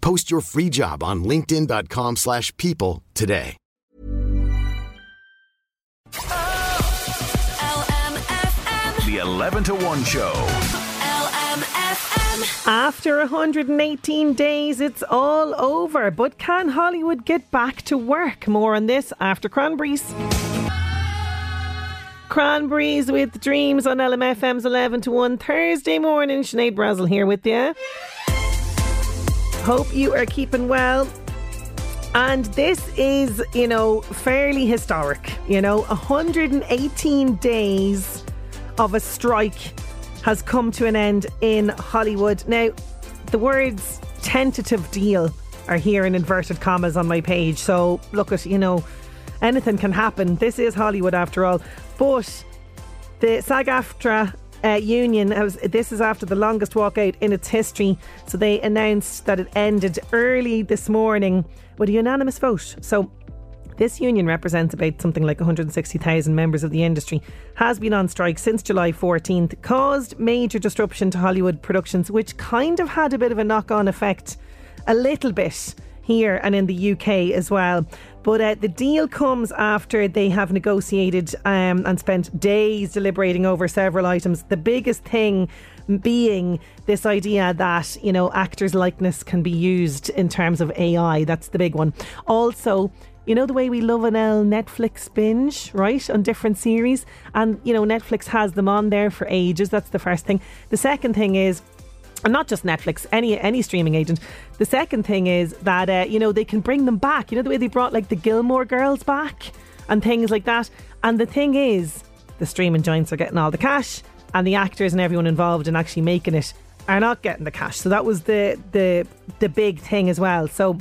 Post your free job on linkedin.com/people slash people today. The 11 to 1 show. After 118 days, it's all over. But can Hollywood get back to work? More on this after Cranberries. Cranberries with Dreams on LMFM's 11 to 1 Thursday morning. Sinead Brazel here with you. Hope you are keeping well. And this is, you know, fairly historic. You know, 118 days of a strike has come to an end in Hollywood. Now, the words tentative deal are here in inverted commas on my page. So, look at, you know, anything can happen. This is Hollywood after all. But the SAG AFTRA uh, union, this is after the longest walkout in its history. So, they announced that it ended early this morning with a unanimous vote. So, this union represents about something like 160,000 members of the industry, has been on strike since July 14th, caused major disruption to Hollywood productions, which kind of had a bit of a knock on effect a little bit here and in the UK as well. But uh, the deal comes after they have negotiated um, and spent days deliberating over several items. The biggest thing being this idea that you know actors' likeness can be used in terms of AI. That's the big one. Also. You know the way we love an L Netflix binge, right? On different series. And, you know, Netflix has them on there for ages. That's the first thing. The second thing is and not just Netflix, any any streaming agent. The second thing is that uh, you know they can bring them back. You know the way they brought like the Gilmore Girls back and things like that. And the thing is, the streaming giants are getting all the cash, and the actors and everyone involved in actually making it are not getting the cash. So that was the the the big thing as well. So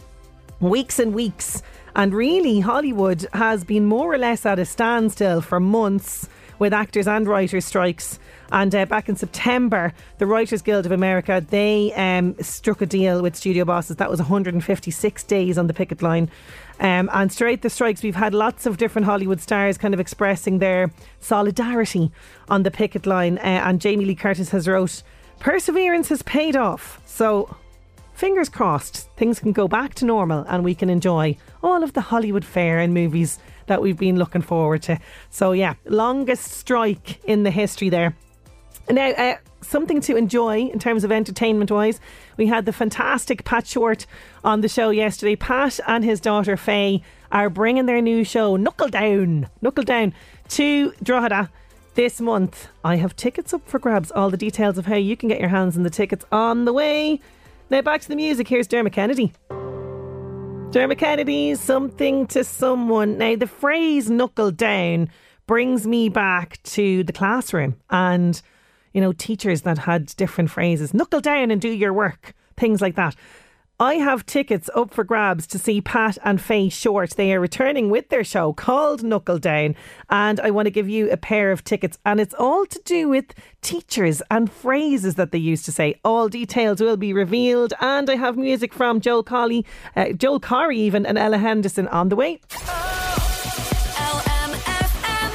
weeks and weeks, and really Hollywood has been more or less at a standstill for months with actors and writers strikes. And uh, back in September, the Writers Guild of America they um, struck a deal with studio bosses. That was 156 days on the picket line. Um, and straight the strikes, we've had lots of different Hollywood stars kind of expressing their solidarity on the picket line. Uh, and Jamie Lee Curtis has wrote, "Perseverance has paid off." So fingers crossed, things can go back to normal and we can enjoy all of the Hollywood fare and movies that we've been looking forward to. So, yeah, longest strike in the history there. Now, uh, something to enjoy in terms of entertainment wise. We had the fantastic Pat Shortt on the show yesterday. Pat and his daughter Faye are bringing their new show, Knuckle Down, Knuckle Down, to Drogheda this month. I have tickets up for grabs. All the details of how you can get your hands on the tickets on the way. Now back to the music. Here's Dermot Kennedy. Dermot Kennedy, something to someone. Now, the phrase knuckle down brings me back to the classroom and, you know, teachers that had different phrases knuckle down and do your work, things like that. I have tickets up for grabs to see Pat and Faye Shortt. They are returning with their show called Knuckle Down, and I want to give you a pair of tickets. And it's all to do with teachers and phrases that they used to say. All details will be revealed, and I have music from Joel Colley, uh, Joel Corry, even, and Ella Henderson on the way.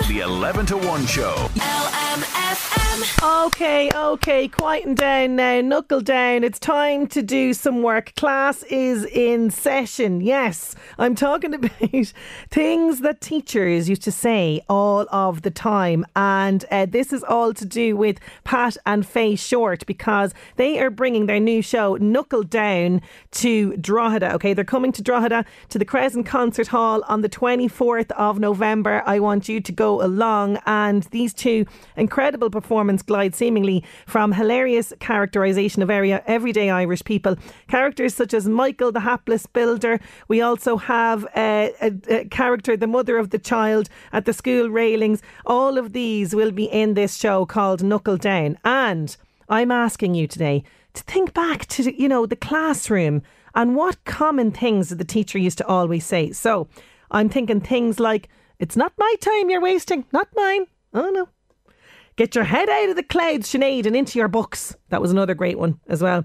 The 11 to 1 show. LMFM. Okay, okay, quieten down now, knuckle down. It's time to do some work. Class is in session. Yes, I'm talking about things that teachers used to say all of the time. And uh, this is all to do with Pat and Faye Shortt because they are bringing their new show, Knuckle Down, to Drogheda. Okay, they're coming to Drogheda to the Crescent Concert Hall on the 24th of November. I want you to go along. And these two incredible glide seemingly from hilarious characterisation of area everyday Irish people. Characters such as Michael, the hapless builder. We also have a, a, a character, the mother of the child at the school railings. All of these will be in this show called Knuckle Down. And I'm asking you today to think back to, you know, the classroom and what common things the teacher used to always say. So I'm thinking things like, it's not my time you're wasting, not mine. Oh no. Get your head out of the clouds, Sinead, and into your books. That was another great one as well.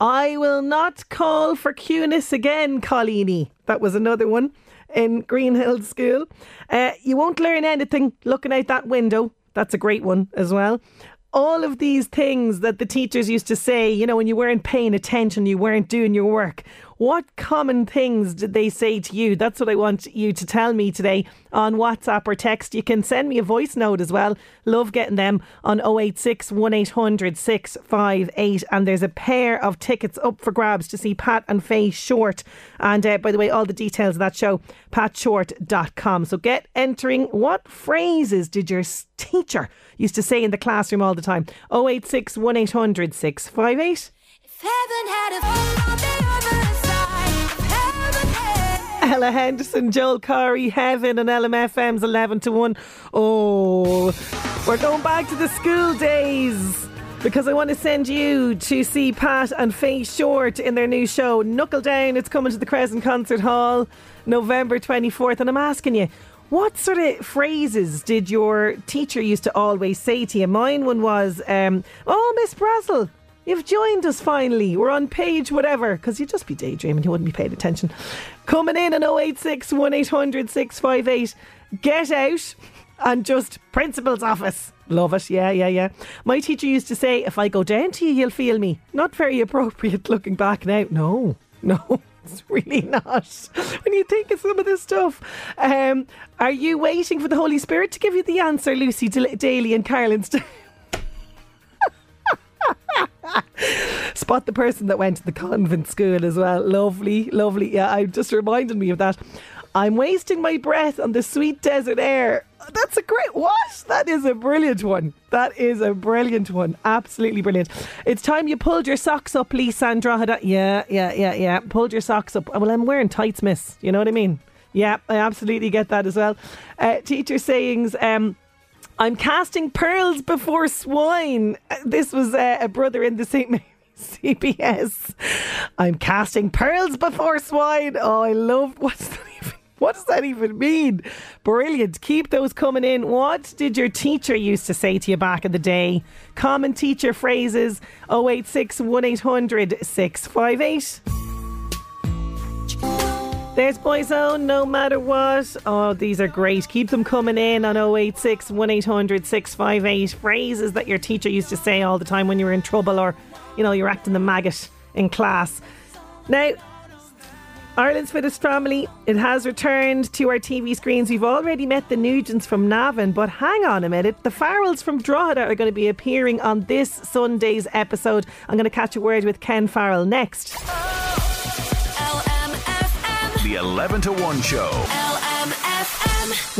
I will not call for Cunis again, Collini. That was another one in Greenhill School. Uh, you won't learn anything looking out that window. That's a great one as well. All of these things that the teachers used to say, you know, when you weren't paying attention, you weren't doing your work. What common things did they say to you? That's what I want you to tell me today on WhatsApp or text. You can send me a voice note as well. Love getting them on 086 1800 658. And there's a pair of tickets up for grabs to see Pat and Faye Shortt. And uh, by the way, all the details of that show, patshortt.com. So get entering. What phrases did your teacher used to say in the classroom all the time? 086 1800 658. Ella Henderson, Joel Corry, Heaven, and LMFM's 11 to 1. Oh, we're going back to the school days because I want to send you to see Pat and Faye Shortt in their new show, Knuckle Down. It's coming to the Crescent Concert Hall November 24th. And I'm asking you, what sort of phrases did your teacher used to always say to you? Mine one was, um, Oh, Miss Brazel, You've joined us finally. We're on page whatever, because you'd just be daydreaming. You wouldn't be paying attention. Coming in on 086 1800 658. Get out and just principal's office. Love it. Yeah, yeah, yeah. My teacher used to say, if I go down to you, you'll feel me. Not very appropriate looking back now. No, no. It's really not. When you think of some of this stuff, um, are you waiting for the Holy Spirit to give you the answer, Lucy Daly and Carlin's? Spot the person that went to the convent school as well. Lovely, lovely. Yeah, I just reminded me of that. I'm wasting my breath on the sweet desert air. That's a great what? That is a brilliant one. That is a brilliant one. Absolutely brilliant. It's time you pulled your socks up, Lee Sandra. Yeah, yeah, yeah, yeah. Pulled your socks up. Well, I'm wearing tights, miss. You know what I mean? Yeah, I absolutely get that as well. Uh, teacher sayings. Um, I'm casting pearls before swine. This was uh, a brother in the St. CBS. I'm casting pearls before swine. Oh, I love what's that even? What does that even mean? Brilliant. Keep those coming in. What did your teacher used to say to you back in the day? Common teacher phrases 086 1800 658. There's Boyzone, no matter what. Oh, these are great. Keep them coming in on 086 1800 658. Phrases that your teacher used to say all the time when you were in trouble or, you know, you're acting the maggot in class. Now, Ireland's Fittest Family, it has returned to our TV screens. We've already met the Nugents from Navan, but hang on a minute. The Farrells from Drogheda are going to be appearing on this Sunday's episode. I'm going to catch a word with Ken Farrell next. The 11 to 1 show.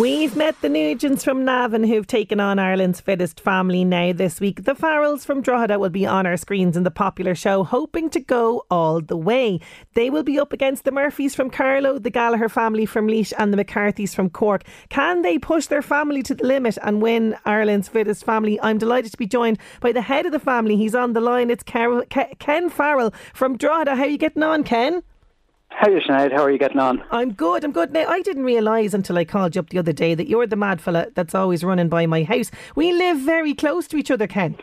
We've met the Nugents from Navan who've taken on Ireland's fittest family now this week. The Farrells from Drogheda will be on our screens in the popular show, hoping to go all the way. They will be up against the Murphys from Carlow, the Gallagher family from Laois, and the McCarthys from Cork. Can they push their family to the limit and win Ireland's fittest family? I'm delighted to be joined by the head of the family. He's on the line. It's Ken Farrell from Drogheda. How are you getting on, Ken? How are you, Sinead? How are you getting on? I'm good, I'm good. Now, I didn't realise until I called you up the other day that you're the mad fella that's always running by my house. We live very close to each other, Ken.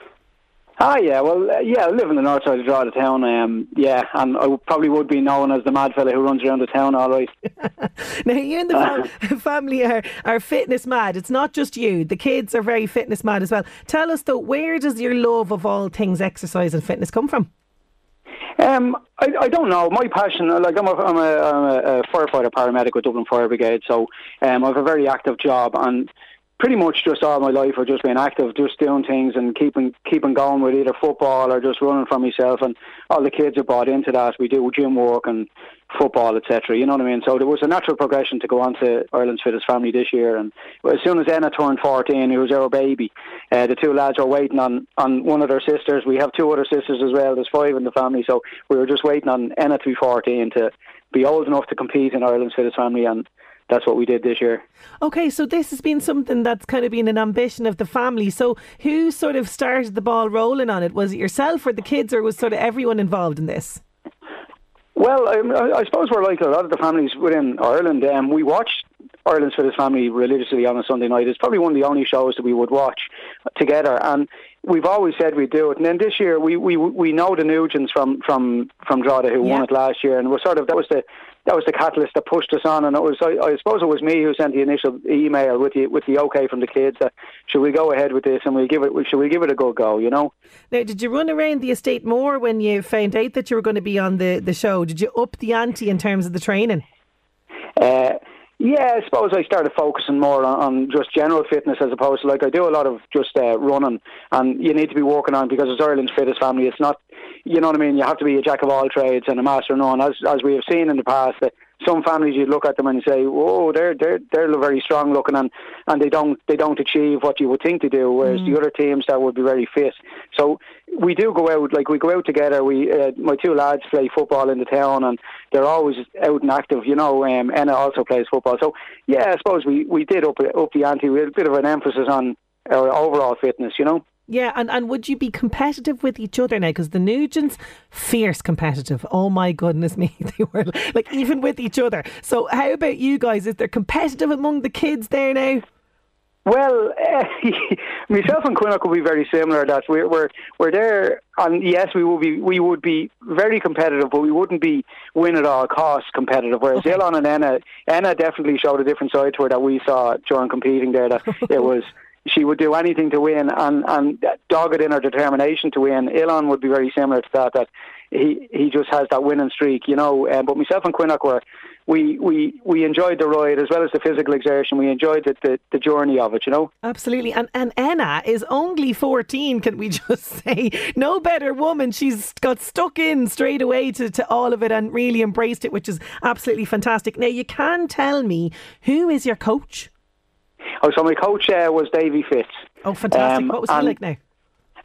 Ah, yeah, well, uh, yeah, I live in the north side of Drogheda town, um, yeah, and I probably would be known as the mad fella who runs around the town, all right. now, you and the fam- family are, are fitness mad. It's not just you, the kids are very fitness mad as well. Tell us, though, where does your love of all things exercise and fitness come from? Um, I, I don't know. My passion, like I'm a, I'm a, I'm a firefighter paramedic with Dublin Fire Brigade, so um, I have a very active job, and pretty much just all my life I've just been active, just doing things and keeping keeping going with either football or just running for myself. And all the kids are bought into that. We do gym work and football, etc. You know what I mean? So there was a natural progression to go on to Ireland's Fittest Family this year. And as soon as Enna turned 14, who was our baby, uh, the two lads are waiting on, on one of their sisters. We have two other sisters as well. There's five in the family. So we were just waiting on Enna to be 14 to be old enough to compete in Ireland's Fittest Family. And that's what we did this year. Okay, so this has been something that's kind of been an ambition of the family. So who sort of started the ball rolling on it? Was it yourself or the kids, or was sort of everyone involved in this? Well, I, I suppose we're like a lot of the families within Ireland. Um, we watched Ireland's Fittest Family religiously on a Sunday night. It's probably one of the only shows that we would watch together, and we've always said we'd do it. And then this year, we we we know the Nugents from from from Drogheda who yeah. won it last year, and we're sort of that was the that was the catalyst that pushed us on. And it was, I, I suppose, it was me who sent the initial email with the with the okay from the kids that should we go ahead with this and we give it, should we give it a good go? You know. Now, did you run around the estate more when you found out that you were going to be on the the show? Did you up the ante in terms of the training? Uh, yeah, I suppose I started focusing more on, on, just general fitness as opposed to like I do a lot of just uh, running, and you need to be working on because it's Ireland's fittest family. It's not, you know what I mean. You have to be a jack of all trades and a master of none, as as we have seen in the past. That some families you look at them and you say, "Whoa, they're they're they're very strong looking," and and they don't they don't achieve what you would think they do. Whereas mm. the other teams that would be very fit. So we do go out like we go out together. We uh, my two lads play football in the town, and they're always out and active. You know, um, Enna also plays football. So yeah, I suppose we we did up up the ante. We had a bit of an emphasis on our overall fitness. You know. Yeah, and, and would you be competitive with each other now? Because the Nugents, fierce competitive. Oh my goodness me, they were like even with each other. So how about you guys? Is there competitive among the kids there now? Well, uh, myself and Quinnock will be very similar. That we're we're we're there, and yes, we will be we would be very competitive, but we wouldn't be win at all costs competitive. Whereas okay. And Enna, Enna definitely showed a different side to her that we saw during competing there. That it was she would do anything to win and, and dogged in her determination to win. Ilan would be very similar to that, that he, he just has that winning streak, you know. Um, but myself and Quinnock were, we, we, we enjoyed the ride as well as the physical exertion. We enjoyed the, the, the journey of it, you know. Absolutely. And, and Enna is only 14, can we just say? No better woman. She's got stuck in straight away to, to all of it and really embraced it, which is absolutely fantastic. Now, you can tell me who is your coach? Oh, so my coach uh, was Davy Fitz. Oh, fantastic! Um, what was he like now?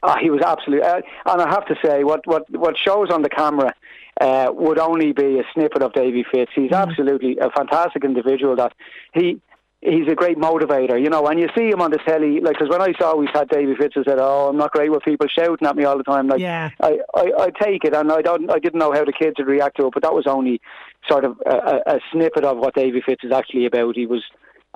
Oh, he was absolutely, uh, and I have to say, what what what shows on the camera uh, would only be a snippet of Davy Fitz. He's mm. absolutely a fantastic individual. That he he's a great motivator, you know. And you see him on the telly, like because when I saw we had Davy Fitz, I said, "Oh, I'm not great with people shouting at me all the time." Like, yeah. I, I, I take it, and I don't, I didn't know how the kids would react to it, but that was only sort of a, a snippet of what Davy Fitz is actually about. He was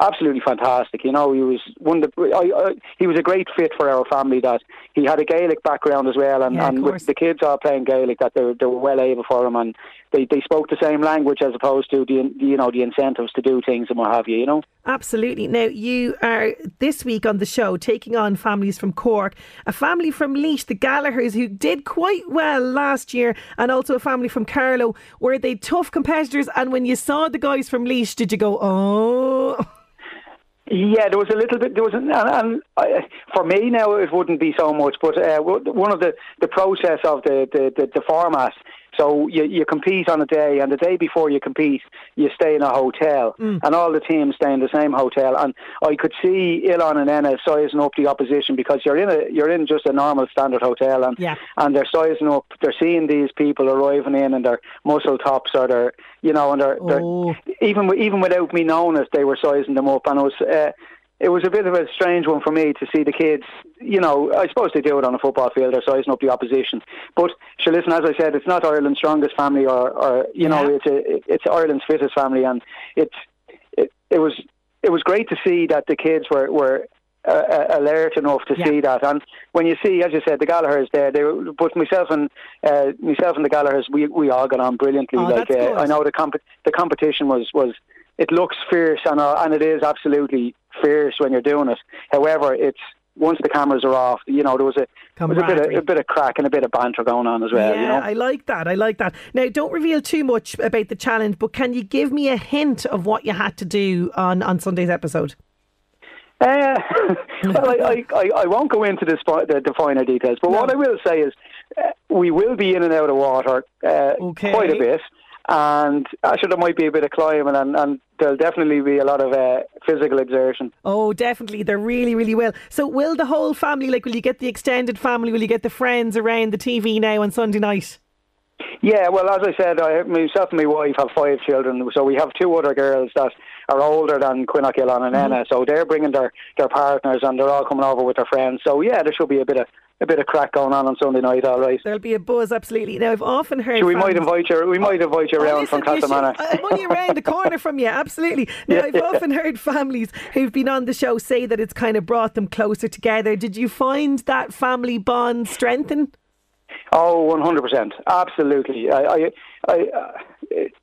absolutely fantastic. You know, he was one of the, I, I, he was a great fit for our family. That he had a Gaelic background as well, and, yeah, and with the kids all playing Gaelic, that they, they were well able for him, and they, they spoke the same language as opposed to the you know the incentives to do things and what have you. You know, absolutely. Now you are this week on the show taking on families from Cork, a family from Laois, the Gallaghers, who did quite well last year, and also a family from Carlow. Were they tough competitors? And when you saw the guys from Laois, did you go, oh? Yeah, there was a little bit. There was, and, and uh, for me now, it wouldn't be so much. But uh, one of the the process of the the, the, the format so you, you compete on a day, and the day before you compete, you stay in a hotel, mm. and all the teams stay in the same hotel. And I could see Ilan and Enna sizing up the opposition because you're in a you're in just a normal standard hotel, and yeah. and they're sizing up. They're seeing these people arriving in, and their muscle tops or their you know, and they're, oh. they're even even without me knowing it, they were sizing them up, and it was. Uh, it was a bit of a strange one for me to see the kids. You know, I suppose they do it on a football field. They're sizing up the opposition. But sure, listen, as I said, it's not Ireland's strongest family, or, or you yeah. know, it's a, it's Ireland's fittest family, and it's it, it was it was great to see that the kids were were uh, alert enough to Yeah. see that. And when you see, as you said, the Gallagher's there, they were, but myself and uh, myself and the Gallagher's, we we all got on brilliantly. Oh, like good. I know the comp- the competition was was it looks fierce and uh, and it is absolutely fierce when you're doing it. However, it's once the cameras are off, you know there was a there was a bit of a bit of crack and a bit of banter going on as well. yeah, you know. I like that. I like that. Now, don't reveal too much about the challenge, but can you give me a hint of what you had to do on, on Sunday's episode? Uh, well, I, I, I won't go into the, the, the finer details, but what I will say is uh, we will be in and out of water uh, Okay. quite a bit. And actually, there might be a bit of climbing, and, and there'll definitely be a lot of uh, physical exertion. Oh, definitely. They really, really will. So, will the whole family, like, will you get the extended family? Will you get the friends around the TV now on Sunday night? Yeah, well, as I said, I, myself and my wife have five children, so we have two other girls that are older than Quinnock Gillan and Enna, so they're bringing their, their partners and they're all coming over with their friends. So yeah, there should be a bit of a bit of crack going on on Sunday night, all right. There'll be a buzz, absolutely. Now, I've often heard. So we might invite you. We might invite you Oh, around listen, from Castlemanna. I'm only around the corner from you, absolutely. Now, I've often heard families who've been on the show say that it's kind of brought them closer together. Did you find that family bond strengthen? Oh, one hundred percent, absolutely. I, I, I,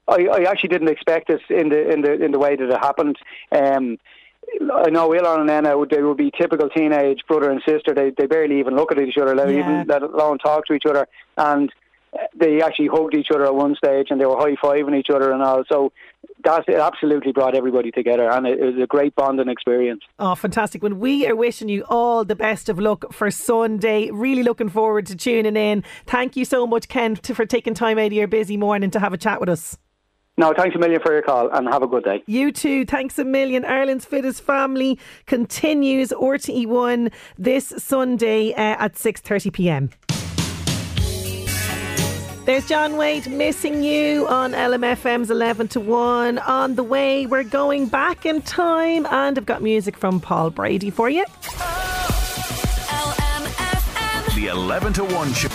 I, I actually didn't expect this in the in the in the way that it happened. Um, I know Ilan and Anna would they would be typical teenage brother and sister. They they barely even look at each other, let Yeah. even let alone talk to each other. And they actually hugged each other at one stage, and they were high fiving each other and all. So that it absolutely brought everybody together, and it, it was a great bonding experience. Oh, fantastic. Well, we are wishing you all the best of luck for Sunday. Really looking forward to tuning in. Thank you so much, Ken, to, for taking time out of your busy morning to have a chat with us. No, thanks a million for your call, and have a good day. You too. Thanks a million. Ireland's fittest family continues RTE1 this Sunday uh, at 6:30 p.m. There's John Waite missing you on LMFM's 11 to 1. On the way, we're going back in time, and I've got music from Paul Brady for you. The 11 to 1 show.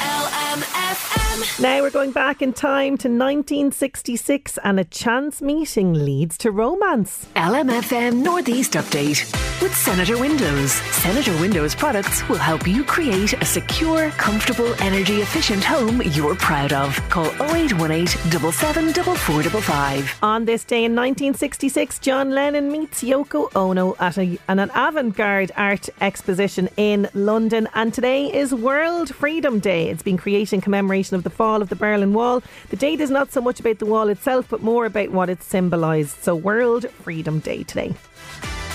Now we're going back in time to 1966, and a chance meeting leads to romance. LMFM Northeast Update with Senator Windows. Senator Windows products will help you create a secure, comfortable, energy efficient home you're proud of. Call 0818 774455. On this day in 1966, John Lennon meets Yoko Ono at, a, at an avant garde art exposition in London. And today is World Freedom Day. It's been created in commemoration of the fall of the Berlin Wall. The date is not so much about the wall itself, but more about what it symbolised. So, World Freedom Day today.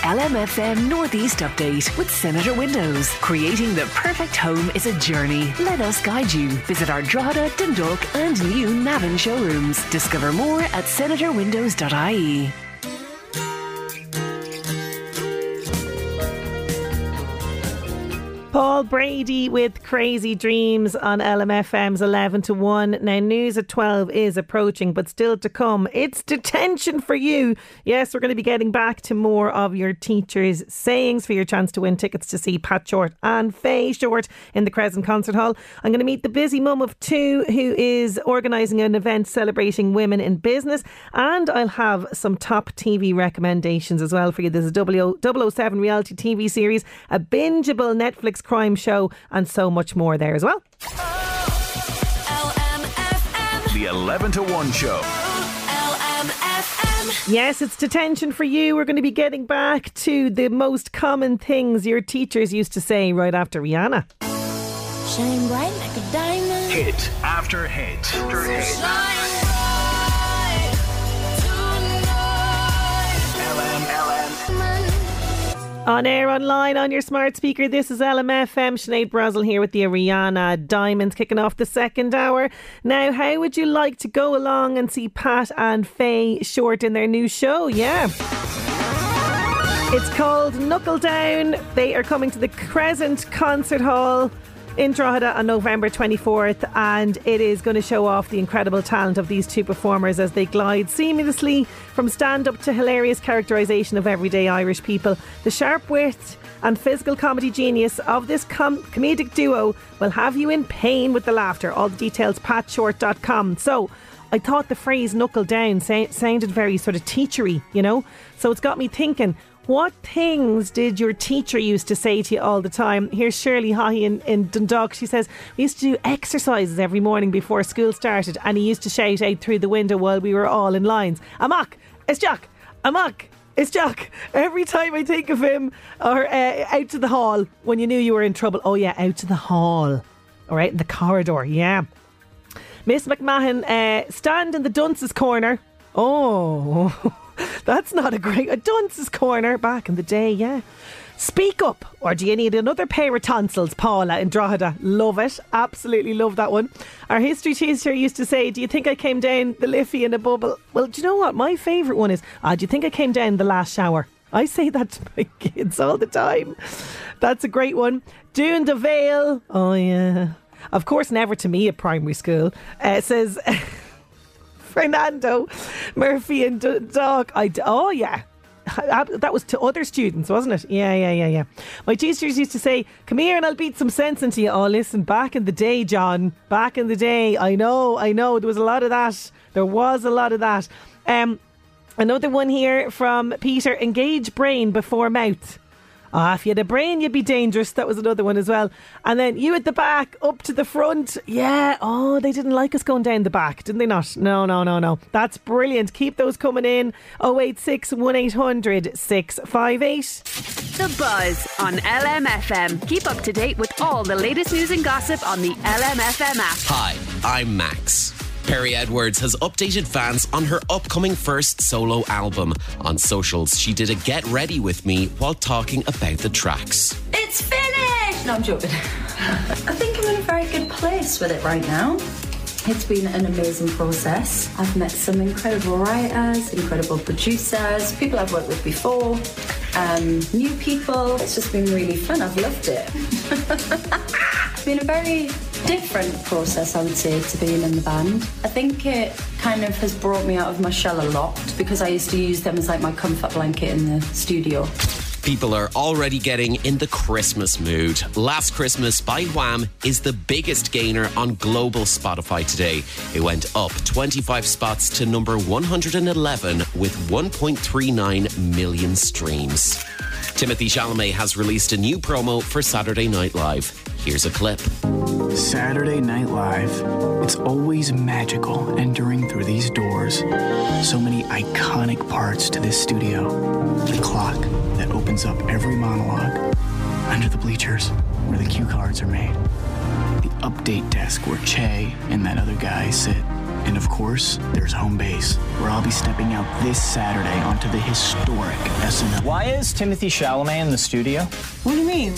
LMFM Northeast Update with Senator Windows. Creating the perfect home is a journey. Let us guide you. Visit our Drogheda, Dundalk, and new Navan showrooms. Discover more at senatorwindows.ie. Paul Brady with Crazy Dreams on LMFM's 11 to 1. Now, news at 12 is approaching, but still to come. It's detention for you. Yes, we're going to be getting back to more of your teachers' sayings for your chance to win tickets to see Pat Shortt and Faye Shortt in the Crescent Concert Hall. I'm going to meet the busy mum of two who is organising an event celebrating women in business, and I'll have some top TV recommendations as well for you. There's a 007 reality TV series, a bingeable Netflix crime show, and so much more there as well. The 11 to 1 show. Yes, it's detention for you. We're going to be getting back to the most common things your teachers used to say right after Rihanna. Shine bright like a diamond. Hit after hit. After hit. Shine On air, online, on your smart speaker, this is LMFM. Sinead Brazel here with the Rihanna Diamonds kicking off the second hour. Now, how would you like to go along and see Pat and Faye Shortt in their new show? Yeah. It's called Knuckle Down. They are coming to the Crescent Concert Hall in Drogheda on November 24th, and it is going to show off the incredible talent of these two performers as they glide seamlessly from stand up to hilarious characterisation of everyday Irish people. The sharp wit and physical comedy genius of this com- comedic duo will have you in pain with the laughter. All the details, patshortt.com. So, I thought the phrase knuckle down sa- sounded very sort of teachery, you know? So it's got me thinking, What things did your teacher used to say to you all the time? Here's Shirley Haughey in, in Dundalk. She says, We used to do exercises every morning before school started, and he used to shout out through the window while we were all in lines, Amok, it's Jack, Amok. It's Jack. Every time I think of him, or uh, out to the hall when you knew you were in trouble. Oh, yeah, out to the hall. All right, in the corridor. Yeah. Miss McMahon, uh, stand in the dunce's corner. Oh, that's not a great. A dunce's corner back in the day, yeah. Speak up, or do you need another pair of tonsils, Paula in Drogheda? Love it. Absolutely love that one. Our history teacher used to say, Do you think I came down the Liffey in a bubble? Well, do you know what? My favourite one is, ah, Do you think I came down the last shower? I say that to my kids all the time. That's a great one. Doing the veil. Oh, yeah. Of course, never to me at primary school. Uh, says Fernando Murphy and D- Dog. I, oh, yeah. That was to other students, wasn't it? Yeah, yeah, yeah, yeah. My teachers used to say, Come here and I'll beat some sense into you. Oh, listen, back in the day, John, back in the day, I know, I know, there was a lot of that. There was a lot of that. Um, another one here from Peter Engage brain before mouth. Ah, if you had a brain, you'd be dangerous. That was another one as well. And then you at the back, up to the front. Yeah. Oh, they didn't like us going down the back, didn't they not? No, no, no, no. That's brilliant. Keep those coming in. 086 1800 658. The Buzz on LMFM. Keep up to date with all the latest news and gossip on the LMFM app. Hi, I'm Max. Perrie Edwards has updated fans on her upcoming first solo album. On socials, she did a get ready with me while talking about the tracks. It's finished! No, I'm joking. I think I'm in a very good place with it right now. It's been an amazing process. I've met some incredible writers, incredible producers, people I've worked with before, um, new people. It's just been really fun. I've loved it. it's been a very different process, I would say, to being in the band. I think it kind of has brought me out of my shell a lot because I used to use them as like my comfort blanket in the studio. People are already getting in the Christmas mood. Last Christmas by Wham is the biggest gainer on global Spotify today. It went up 25 spots to number 111 with 1.39 million streams. Timothée Chalamet has released a new promo for Saturday Night Live. Here's a clip. Saturday Night Live. It's always magical entering through these doors. So many iconic parts to this studio. The clock opens up every monologue. Under the bleachers, where the cue cards are made. The update desk where Che and that other guy sit. And of course, there's home base, where I'll be stepping out this Saturday onto the historic SNL. Why is Timothée Chalamet in the studio? What do you mean?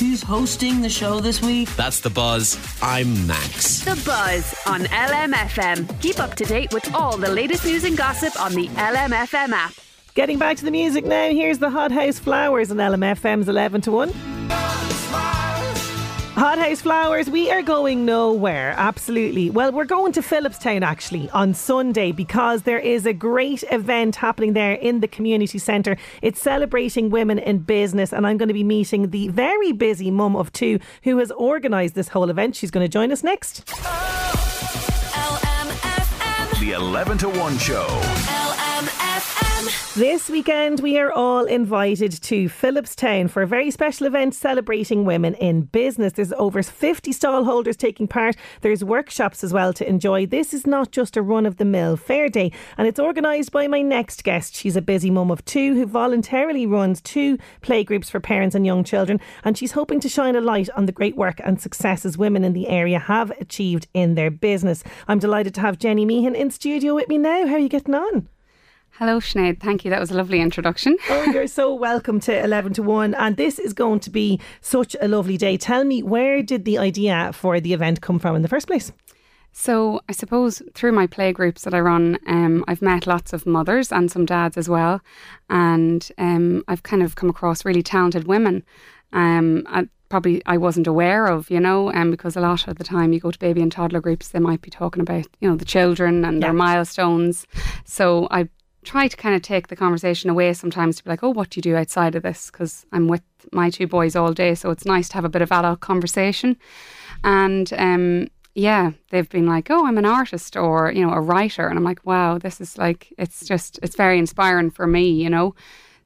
Who's hosting the show this week? That's the buzz. I'm Max. The Buzz on LMFM. Keep up to date with all the latest news and gossip on the LMFM app. Getting back to the music now, here's the Hot House Flowers on LMFM's 11 to 1. Hot House Flowers, we are going nowhere, absolutely. Well, we're going to Phillipstown actually on Sunday because there is a great event happening there in the community centre. It's celebrating women in business, and I'm going to be meeting the very busy mum of two who has organised this whole event. She's going to join us next. The 11 to 1 show. This weekend, we are all invited to Phillipstown for a very special event celebrating women in business. There's over 50 stall holders taking part. There's workshops as well to enjoy. This is not just a run of the mill fair day, and it's organised by my next guest. She's a busy mum of two who voluntarily runs two playgroups for parents and young children, and she's hoping to shine a light on the great work and successes women in the area have achieved in their business. I'm delighted to have Jenny Meehan in studio with me now. How are you getting on? Hello, Sinead. Thank you. That was a lovely introduction. Oh, you're so welcome to 11 to 1. And this is going to be such a lovely day. Tell me, where did the idea for the event come from in the first place? So, I suppose through my play groups that I run, um, I've met lots of mothers and some dads as well. And um, I've kind of come across really talented women. Um, I, probably I wasn't aware of, you know, and um, because a lot of the time you go to baby and toddler groups, they might be talking about, you know, the children and Yeah. their milestones. So I try to kind of take the conversation away sometimes to be like, oh, what do you do outside of this? Because I'm with my two boys all day, so it's nice to have a bit of adult conversation. And um, yeah, they've been like, oh, I'm an artist or you know a writer, and I'm like, wow, this is like it's just it's very inspiring for me, you know.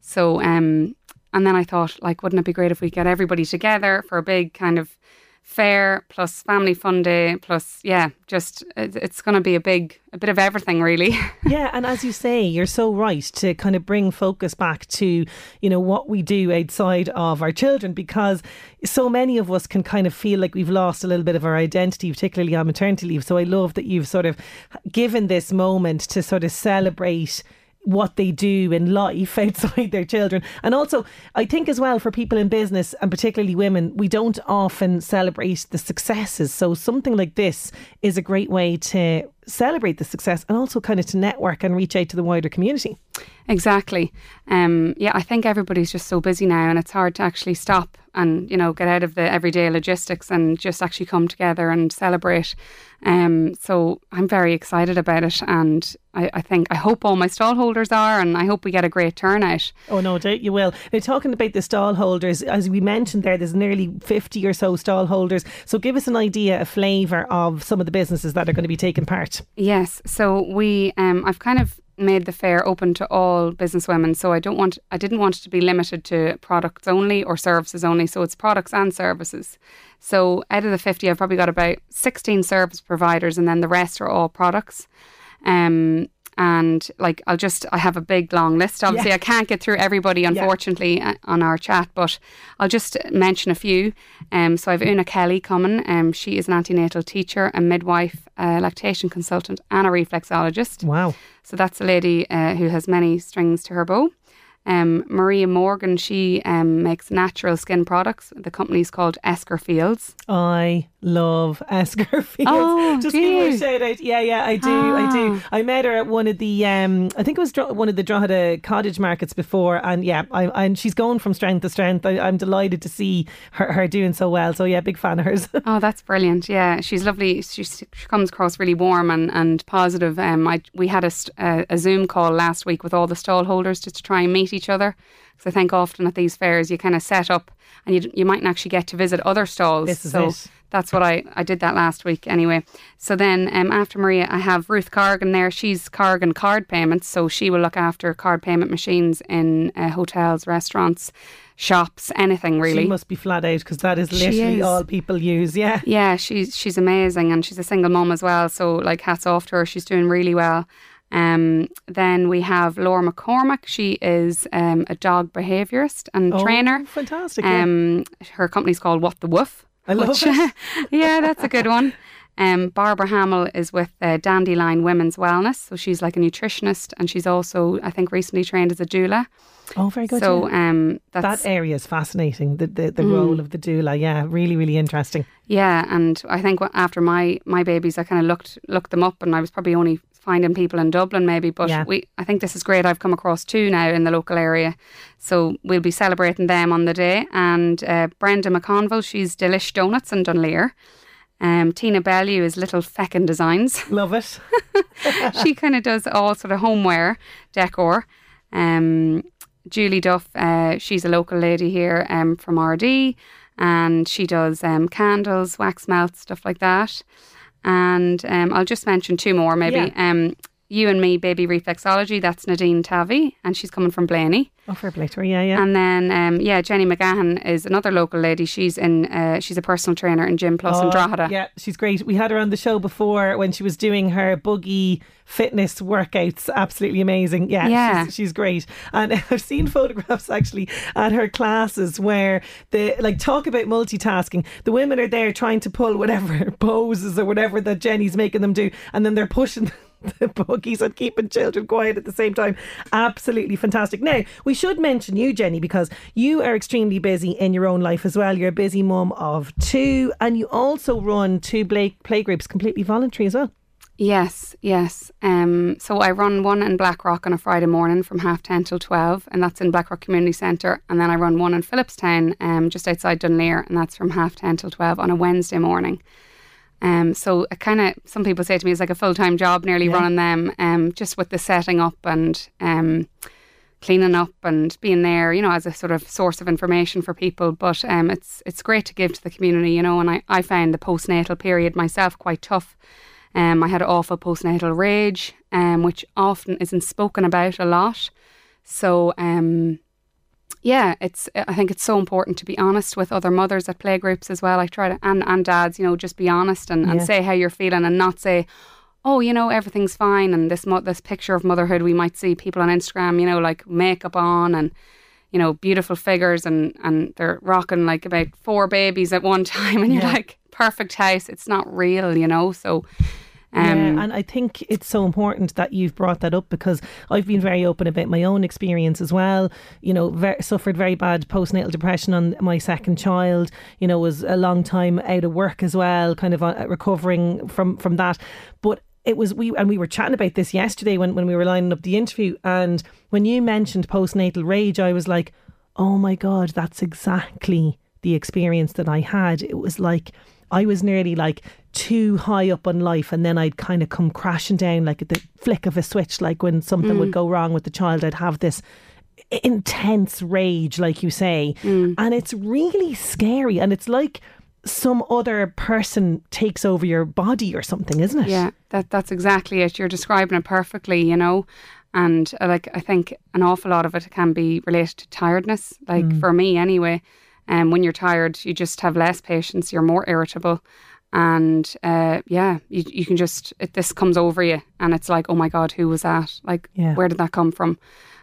So, um, and then I thought, like, wouldn't it be great if we get everybody together for a big kind of fair plus family fun day plus yeah just it's going to be a big a bit of everything really yeah, and as you say, you're so right to kind of bring focus back to, you know, what we do outside of our children because so many of us can kind of feel like we've lost a little bit of our identity, particularly on maternity leave. So I love that you've sort of given this moment to sort of celebrate what they do in life outside their children. And also, I think as well for people in business and particularly women, we don't often celebrate the successes. So something like this is a great way to celebrate the success and also kind of to network and reach out to the wider community. Exactly. Um, yeah, I think everybody's just so busy now, and it's hard to actually stop and you know get out of the everyday logistics and just actually come together and celebrate. Um, so I'm very excited about it, and I, I think I hope all my stall holders are, and I hope we get a great turnout. Oh, no doubt you will. Now, talking about the stall holders, as we mentioned there, there's nearly 50 or so stall holders. So, give us an idea, a flavour of some of the businesses that are going to be taking part. Yes. So we, um, I've kind of made the fair open to all business women. So I don't want, I didn't want it to be limited to products only or services only. So it's products and services. So out of the 50, I've probably got about 16 service providers and then the rest are all products. Um, and like I'll just I have a big long list. Obviously, Yeah. I can't get through everybody, unfortunately, uh, on our chat, but I'll just mention a few. Um, so I've Una Kelly coming. Um, she is an antenatal teacher, a midwife, a lactation consultant, and a reflexologist. Wow! So that's a lady uh, who has many strings to her bow. Um, Maria Morgan, she um, makes natural skin products. The company's called Esker Fields. I love Esker Fields. Oh, Just give her shout out. Yeah, yeah, I do. I do. I met her at one of the, um, I think it was one of the Drogheda cottage markets before. And yeah, I, and she's going from strength to strength. I, I'm delighted to see her, her doing so well. So yeah, big fan of hers. Oh, that's brilliant! Yeah, she's lovely. She, she comes across really warm and, and positive. Um, I we had a, a, a Zoom call last week with all the stall holders just to try and meet each other. Because I think often at these fairs you kind of set up and you you mightn't actually get to visit other stalls. This is so it. that's what I I did that last week anyway. So then um, after Maria, I have Ruth Cargan there. She's Cargan Card Payments, so she will look after card payment machines in uh, hotels, restaurants, shops, anything really. She must be flat out because that is literally is. all people use. Yeah. Yeah, she's she's amazing and she's a single mom as well. So like hats off to her. She's doing really well. Um, then we have Laura McCormack. She is um, a dog behaviourist and Oh, trainer. fantastic, yeah. Um, her company's called What the Woof. I love which- it. yeah, that's a good one. Um, Barbara Hamill is with uh, Dandelion Women's Wellness, so she's like a nutritionist, and she's also, I think, recently trained as a doula. Oh, very good. So, yeah. um, that's that area is fascinating. The the, the Mm. role of the doula. Yeah, really, really interesting. Yeah, and I think after my my babies, I kind of looked looked them up, and I was probably only finding people in Dublin, maybe. But Yeah. we, I think this is great. I've come across two now in the local area, so we'll be celebrating them on the day. And uh, Brenda McConville, she's Delish Donuts in Dunleer. Um, Tina Bellew is Little Feckin Designs. Love it. she kind of does all sort of homeware decor. Um, Julie Duff, uh, she's a local lady here um, from Ardee, and she does um, candles, wax melts, stuff like that. And um, I'll just mention two more, maybe. Yeah. Um, you and me, baby reflexology. That's Nadine Tavi, and she's coming from Blaney. Oh, fair play to her. Yeah, yeah. And then, um, yeah, Jenny McGahan is another local lady. She's in. Uh, she's a personal trainer in Gym Plus in Oh, Drogheda. Yeah, she's great. We had her on the show before when she was doing her boogie fitness workouts. Absolutely amazing. Yeah, Yeah. She's, she's great. And I've seen photographs actually at her classes where the like talk about multitasking. The women are there trying to pull whatever poses or whatever that Jenny's making them do, and then they're pushing. The buggies and keeping children quiet at the same time. Absolutely fantastic. Now, we should mention you, Jenny, because you are extremely busy in your own life as well. You're a busy mum of two, and you also run two play, play groups completely voluntary as well. Yes, yes. Um, so I run one in Blackrock on a Friday morning from half ten till twelve, and that's in Blackrock Community Centre. And then I run one in Phillipstown, um, just outside Dunleer, and that's from half ten till twelve on a Wednesday morning. Um, so it kind of some people say to me it's like a full time job, nearly Yeah. running them. Um, just with the setting up and um, cleaning up and being there, you know, as a sort of source of information for people. But um, it's it's great to give to the community, you know. And I, I found the postnatal period myself quite tough. Um, I had an awful postnatal rage, um, which often isn't spoken about a lot. So um, yeah, it's. I think it's so important to be honest with other mothers at playgroups as well. I try to and and dads, you know, just be honest and, and Yeah. say how you're feeling and not say, oh, you know, everything's fine. And this mo- this picture of motherhood, we might see people on Instagram, you know, like makeup on and you know beautiful figures and and they're rocking like about four babies at one time, and you're Yeah. like perfect house. It's not real, you know. So. Um, yeah, and I think it's so important that you've brought that up because I've been very open about my own experience as well. You know, ver- suffered very bad postnatal depression on my second child. You know, was a long time out of work as well, kind of uh, recovering from from that. But it was we and we were chatting about this yesterday when when we were lining up the interview. And when you mentioned postnatal rage, I was like, oh my god, that's exactly the experience that I had. It was like I was nearly like too high up on life, and then I'd kind of come crashing down like at the flick of a switch. Like when something Mm. would go wrong with the child, I'd have this intense rage, like you say, and it's really scary. And it's like some other person takes over your body or something, isn't it? Yeah, that that's exactly it. You're describing it perfectly, you know. And uh, like I think an awful lot of it can be related to tiredness. Like Mm. for me anyway, and um, when you're tired, you just have less patience. You're more irritable, and uh, yeah, you you can just it, this comes over you, and it's like, oh my god, who was that? Like, Yeah. where did that come from?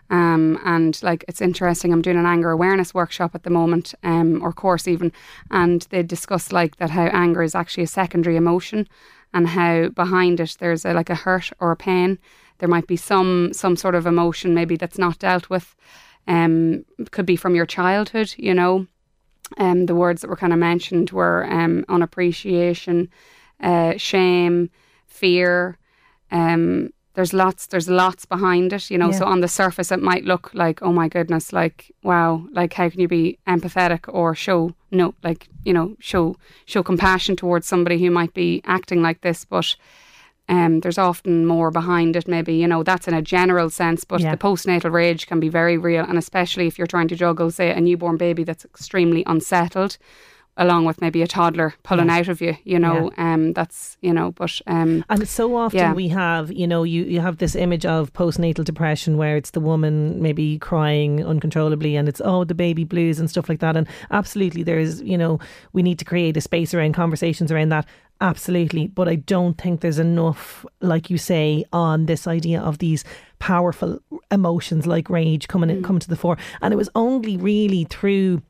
Um, and like it's interesting. I'm doing an anger awareness workshop at the moment, um, or course even, and they discuss like that how anger is actually a secondary emotion, and how behind it there's a, like a hurt or a pain. There might be some some sort of emotion maybe that's not dealt with. Um, could be from your childhood, you know. Um, the words that were kind of mentioned were um, unappreciation, uh, shame, fear. Um, there's lots. There's lots behind it, you know. Yeah. So on the surface, it might look like, oh my goodness, like wow, like how can you be empathetic or show no, like you know, show show compassion towards somebody who might be acting like this, but. Um, there's often more behind it, maybe, you know, that's in a general sense, but Yeah. the postnatal rage can be very real. And especially if you're trying to juggle, say, a newborn baby that's extremely unsettled, along with maybe a toddler pulling Yeah. out of you, you know, um, that's, you know, but. Um, And so often Yeah. we have, you know, you, you have this image of postnatal depression where it's the woman maybe crying uncontrollably and it's, oh, the baby blues and stuff like that. And absolutely, there's, you know, we need to create a space around conversations around that. Absolutely. But I don't think there's enough, like you say, on this idea of these powerful emotions like rage coming in, come to the fore. And it was only really through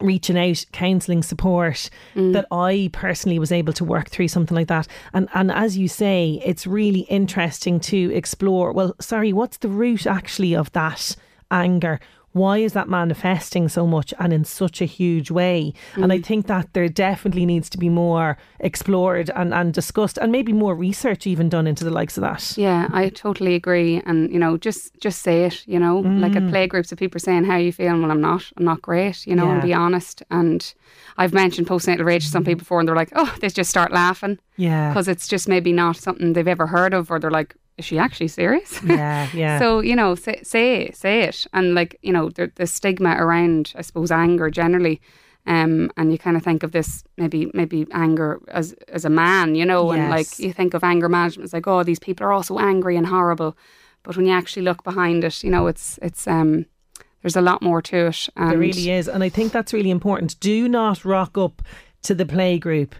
reaching out, counselling support, mm. that I personally was able to work through something like that. And and as you say, it's really interesting to explore. Well, sorry, what's the root actually of that anger? Why is that manifesting so much and in such a huge way? And I think that there definitely needs to be more explored and, and discussed and maybe more research even done into the likes of that. Yeah, I totally agree, and you know, just just say it. You know, like at Mm. play groups, if people saying how are you feeling, well, I'm not, I'm not great. You know, and Yeah. be honest. And I've mentioned postnatal rage to some people before, and they're like, oh, they just start laughing Yeah. because it's just maybe not something they've ever heard of, or they're like, is she actually serious? Yeah, yeah. So you know, say say say it, and like you know, the, the stigma around, I suppose, anger generally. Um, and you kind of think of this maybe maybe anger as as a man, you know, and like you think of anger management, it's like oh these people are also angry and horrible, but when you actually look behind it, you know it's it's um there's a lot more to it. And There really is. And I think that's really important. Do not rock up to the play group. uh,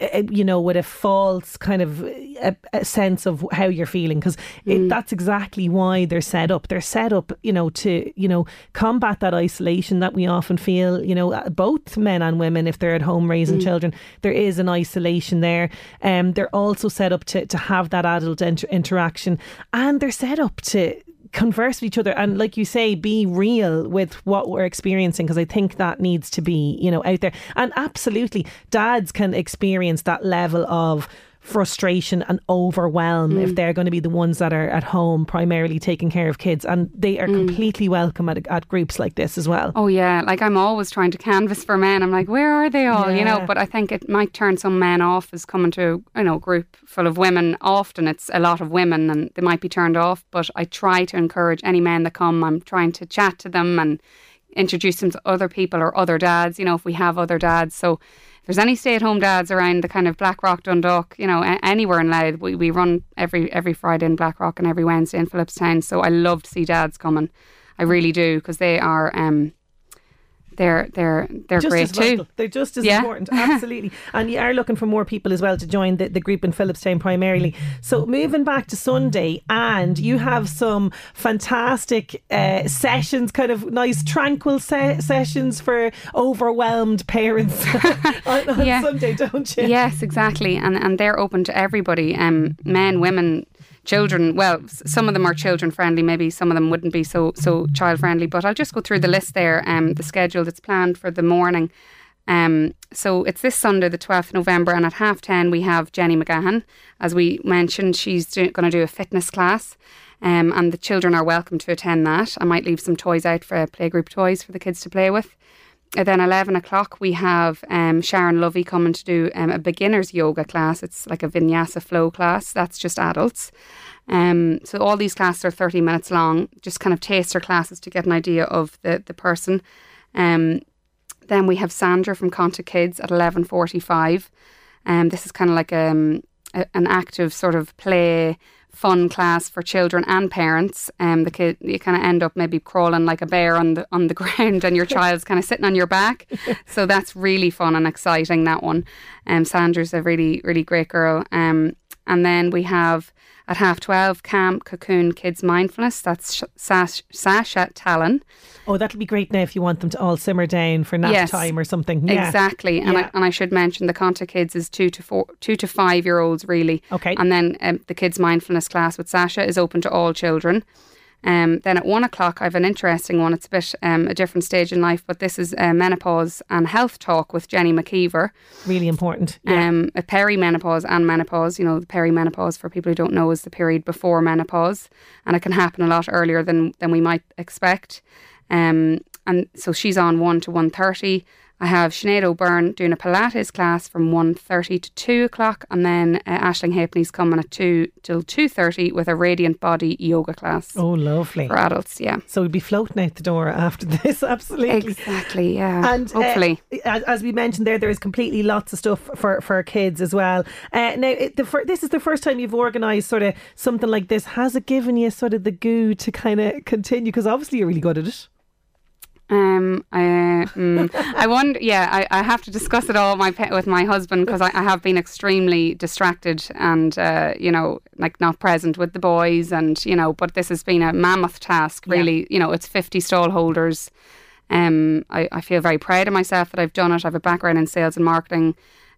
Eh, eh, you know, with a false kind of a, a sense of how you're feeling, because mm. that's exactly why they're set up. They're set up, you know, to you know combat that isolation that we often feel. You know, uh, both men and women, if they're at home raising mm. children, there is an isolation there. Um, they're also set up to to have that adult inter- interaction, and they're set up to converse with each other and like you say be real with what we're experiencing because i think that needs to be you know out there. And absolutely dads can experience that level of frustration and overwhelm if mm. they're going to be the ones that are at home primarily taking care of kids and they are mm. completely welcome at, at groups like this as well Oh yeah, like I'm always trying to canvas for men. I'm like, where are they all? You know, but I think it might turn some men off as coming to you know a group full of women. Often it's a lot of women, and they might be turned off. But I try to encourage any men that come. I'm trying to chat to them and introduce them to other people or other dads. You know, if we have other dads, so. There's any stay-at-home dads around the kind of Blackrock, Dundalk, you know, a- anywhere in Louth. We, we run every every Friday in Blackrock and every Wednesday in Phillipstown. So I love to see dads coming. I really do because they are um, they're they're they're just great as too. vital. They're just as Yeah. important, absolutely. and you are looking for more people as well to join the, the group in Phillipstown primarily. So moving back to Sunday, and you have some fantastic uh, sessions, kind of nice tranquil se- sessions for overwhelmed parents on, on Yeah. Sunday, don't you? Yes, exactly, and and they're open to everybody, um, men, women, children. Well, some of them are children friendly. Maybe some of them wouldn't be so so child friendly. But I'll just go through the list there. Um, the schedule that's planned for the morning. Um, so it's this Sunday, the 12th of November, and at half 10 we have Jenny McGahan. As we mentioned, she's going to do a fitness class, um, and the children are welcome to attend that. I might leave some toys out for playgroup toys for the kids to play with. And then 11 o'clock, we have um, Sharon Lovey coming to do um, a beginner's yoga class. It's like a vinyasa flow class. That's just adults. Um, so all these classes are 30 minutes long, just kind of taster classes to get an idea of the, the person. Um, then we have Sandra from Conta Kids at 11.45. Um, this is kind of like um, a, an active sort of play fun class for children and parents. Um, the kid you kind of end up maybe crawling like a bear on the on the ground, and your child's kind of sitting on your back. so that's really fun and exciting. That one. Um, Sandra's a really really great girl. Um, and then we have at half twelve Camp Cocoon Kids Mindfulness. That's Sh- Sash, Sasha Talon. Oh, that'll be great now if you want them to all simmer down for nap Yes. time or something. Yeah. Exactly, and Yeah. I, and I should mention the Conta Kids is two to four, two to five year olds really. Okay, and then um, the kids mindfulness class with Sasha is open to all children. Um, then at one o'clock, I have an interesting one. It's a bit um, a different stage in life, but this is uh, menopause and health talk with Jenny McKeever. Really important. Um, a perimenopause and menopause. You know, the perimenopause for people who don't know is the period before menopause, and it can happen a lot earlier than than we might expect. Um, and so she's on one to one thirty. I have Sinead O'Byrne doing a Pilates class from 1.30 to 2 o'clock and then uh, Ashling Halfpenny's coming at 2 till 2.30 with a Radiant Body yoga class. Oh, lovely. For adults, yeah. So we'd be floating out the door after this, absolutely. Exactly, yeah. And uh, Hopefully. as, as we mentioned there, there is completely lots of stuff for, for kids as well. Uh, now, it, the fir- this is the first time you've organised sort of something like this. Has it given you sort of the goo to kind of continue? Because obviously you're really good at it. Um, I, mm, I wonder. Yeah, I, I have to discuss it all with my pe- with my husband because I, I have been extremely distracted and uh, you know like not present with the boys and you know. But this has been a mammoth task. Really, you know, it's fifty stall holders. Um, I, I feel very proud of myself that I've done it. I have a background in sales and marketing.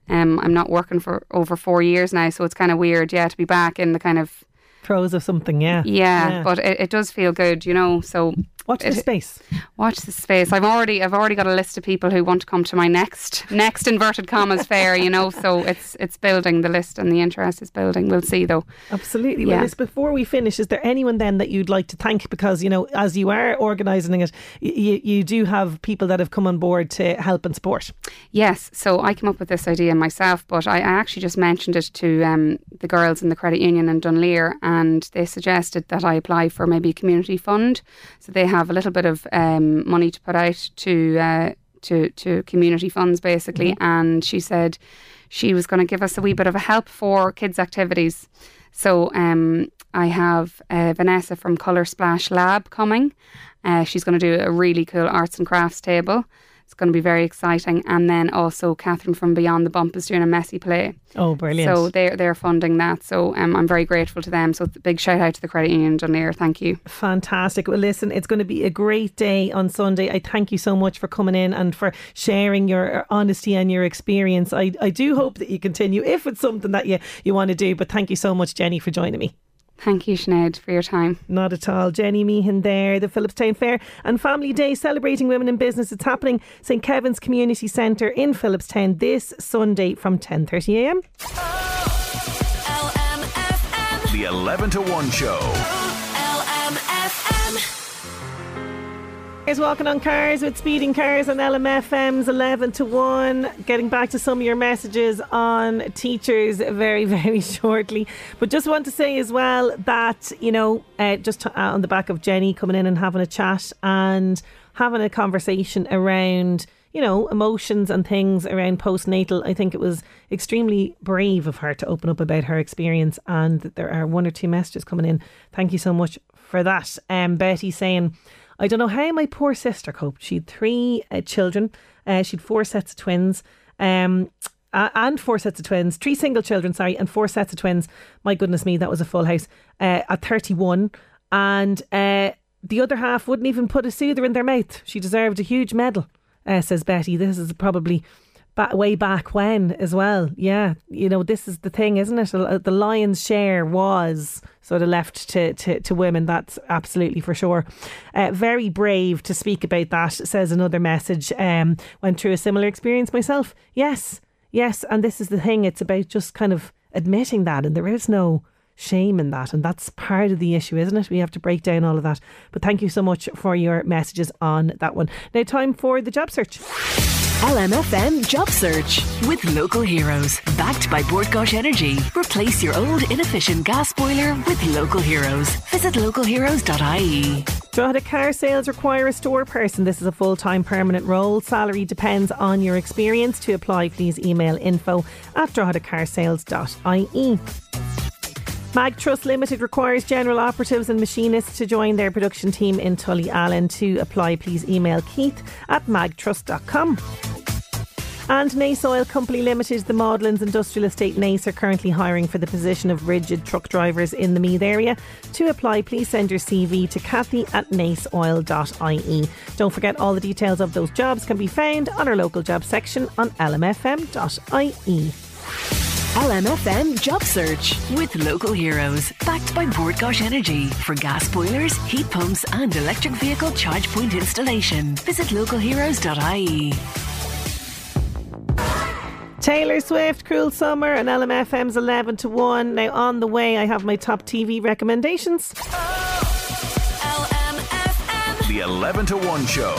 Um, I'm not working for over four years now, so it's kind of weird, yeah, to be back in the kind of throes of something, yeah. Yeah, but it, it does feel good, you know. So watch the space. Watch the space. I've already I've already got a list of people who want to come to my next next inverted commas fair, you know. So it's it's building the list and the interest is building. We'll see though. Absolutely. Yeah. Well, before we finish, is there anyone then that you'd like to thank? Because, you know, as you are organising it, you, you do have people that have come on board to help and support. Yes, so I came up with this idea myself, but I, I actually just mentioned it to um, the girls in the credit union in Dunleer, and they suggested that I apply for maybe a community fund. So they have a little bit of um, money to put out to uh, to to community funds, basically. And she said she was going to give us a wee bit of a help for kids' activities. So um, I have uh, Vanessa from Colour Splash Lab coming. Uh, she's going to do a really cool arts and crafts table. It's going to be very exciting. And then also Catherine from Beyond the Bump is doing a messy play. Oh, brilliant. So they're they're funding that. So um, I'm very grateful to them. So big shout out to the credit union Dunleer. Thank you. Fantastic. Well, listen, it's going to be a great day on Sunday. I thank you so much for coming in and for sharing your honesty and your experience. I, I do hope that you continue if it's something that you, you want to do. But thank you so much, Jenny, for joining me. Thank you, Sinead, for your time. Not at all. Jenny Meehan there, the Phillipstown Fair and Family Day celebrating women in business. It's happening St Kevin's Community Centre in Phillipstown this Sunday from 10.30am. The 11 to 1 show. Walking on Cars with Speeding Cars on LMFM's 11 to 1. Getting back to some of your messages on teachers very, very shortly. But just want to say as well that, you know, uh, just to, uh, on the back of Jenny coming in and having a chat and having a conversation around, you know, emotions and things around postnatal, I think it was extremely brave of her to open up about her experience. And there are one or two messages coming in. Thank you so much for that. Um, Betty saying, I don't know how my poor sister coped. She had three uh, children. Uh, she had four sets of twins. Um, and four sets of twins, three single children, sorry, and four sets of twins. My goodness me, that was a full house uh, at 31. And uh, the other half wouldn't even put a soother in their mouth. She deserved a huge medal, uh, says Betty. This is probably ba- way back when as well. Yeah, you know, this is the thing, isn't it? Uh, The lion's share was sort of left to, to, to women. That's absolutely for sure. Uh, very brave to speak about that, says another message. Um, went through a similar experience myself. Yes, yes. And this is the thing, it's about just kind of admitting that, and there is no shame in that. And that's part of the issue, isn't it? We have to break down all of that. But thank you so much for your messages on that one. Now, time for the job search. LMFM Job Search with local heroes. Backed by Bord Gáis Energy. Replace your old inefficient gas boiler with local heroes. Visit localheroes.ie. Drogheda Car Sales require a store person. This is a full time permanent role. Salary depends on your experience. To apply, please email info at droghedcarsales.ie. Mag Trust Limited requires general operatives and machinists to join their production team in Tullyallen. To apply, please email keith at magtrust.com. And Naas Oil Company Limited, the Maudlins Industrial Estate Naas, are currently hiring for the position of rigid truck drivers in the Meath area. To apply, please send your CV to Kathy at naasoil.ie. Don't forget, all the details of those jobs can be found on our local job section on lmfm.ie. LMFM Job Search with local heroes. Backed by Bord Gáis Energy for gas boilers, heat pumps, and electric vehicle charge point installation. Visit localheroes.ie. Taylor Swift, Cruel Summer, and LMFM's 11 to 1. Now, on the way, I have my top TV recommendations. The 11 to 1 show.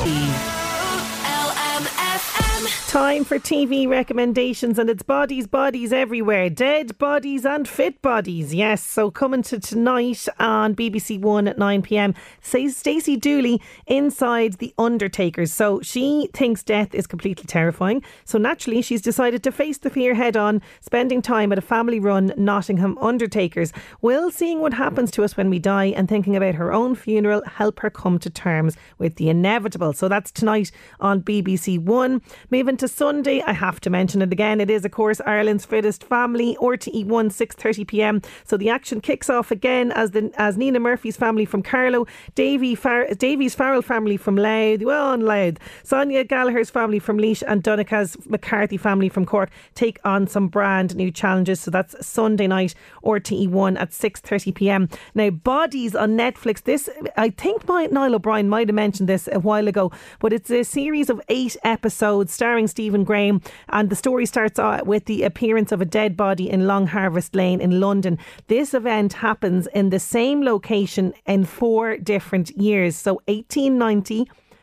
Time for TV recommendations, and it's bodies, bodies everywhere. Dead bodies and fit bodies. Yes, so coming to tonight on BBC One at 9 pm, says Stacey Dooley inside The Undertakers. So she thinks death is completely terrifying. So naturally, she's decided to face the fear head on, spending time at a family run Nottingham Undertakers. Will seeing what happens to us when we die and thinking about her own funeral help her come to terms with the inevitable. So that's tonight on BBC One. Moving to Sunday, I have to mention it again. It is, of course, Ireland's fittest family, RTE One, six thirty pm. So the action kicks off again as the as Nina Murphy's family from Carlow, Davy Far- Davies Farrell family from Louth, well, on Louth, Sonia Gallagher's family from Laois, and Donica's McCarthy family from Cork take on some brand new challenges. So that's Sunday night, RTE One at six thirty pm. Now, Bodies on Netflix. This I think my, Niall O'Brien might have mentioned this a while ago, but it's a series of eight episodes starring Stephen Graham, and the story starts with the appearance of a dead body in Long Harvest Lane in London. This event happens in the same location in four different years, so 1890,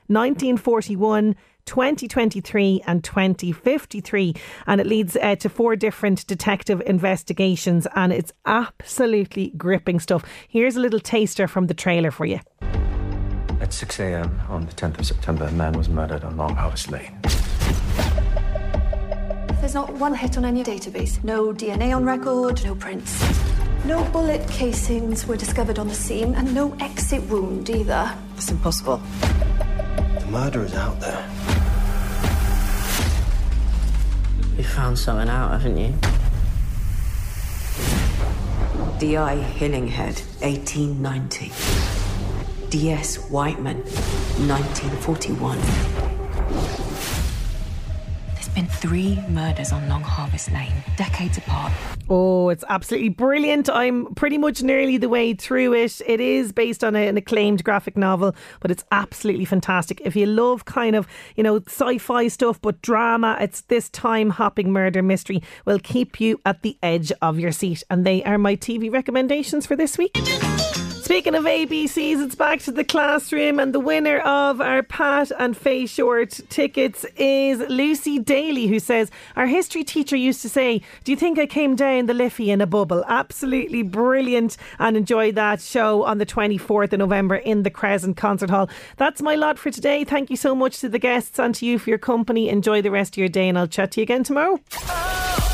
1941. 2023 and 2053 and it leads uh, to four different detective investigations and it's absolutely gripping stuff here's a little taster from the trailer for you At 6 a.m. on the 10th of September, a man was murdered on Long Harvest Lane. There's not one hit on any database. No DNA on record, no prints. No bullet casings were discovered on the scene, and no exit wound either. It's impossible. The murderer's out there. You found something out, haven't you? D.I. Hillinghead, 1890. D.S. Whiteman, 1941. Three murders on Long Harvest Lane, decades apart. Oh, it's absolutely brilliant. I'm pretty much nearly the way through it. It is based on an acclaimed graphic novel, but it's absolutely fantastic. If you love kind of, you know, sci fi stuff, but drama, it's this time hopping murder mystery will keep you at the edge of your seat. And they are my TV recommendations for this week. Speaking of ABCs, it's back to the classroom, and the winner of our Pat and Faye Shortt tickets is Lucy Daly, who says, Our history teacher used to say, Do you think I came down the Liffey in a bubble? Absolutely brilliant, and enjoy that show on the 24th of November in the Crescent Concert Hall. That's my lot for today. Thank you so much to the guests and to you for your company. Enjoy the rest of your day, and I'll chat to you again tomorrow. Oh.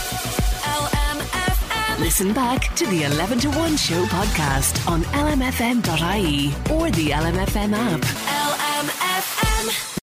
Listen back to the 11 to 1 show podcast on lmfm.ie or the LMFM app. LMFM.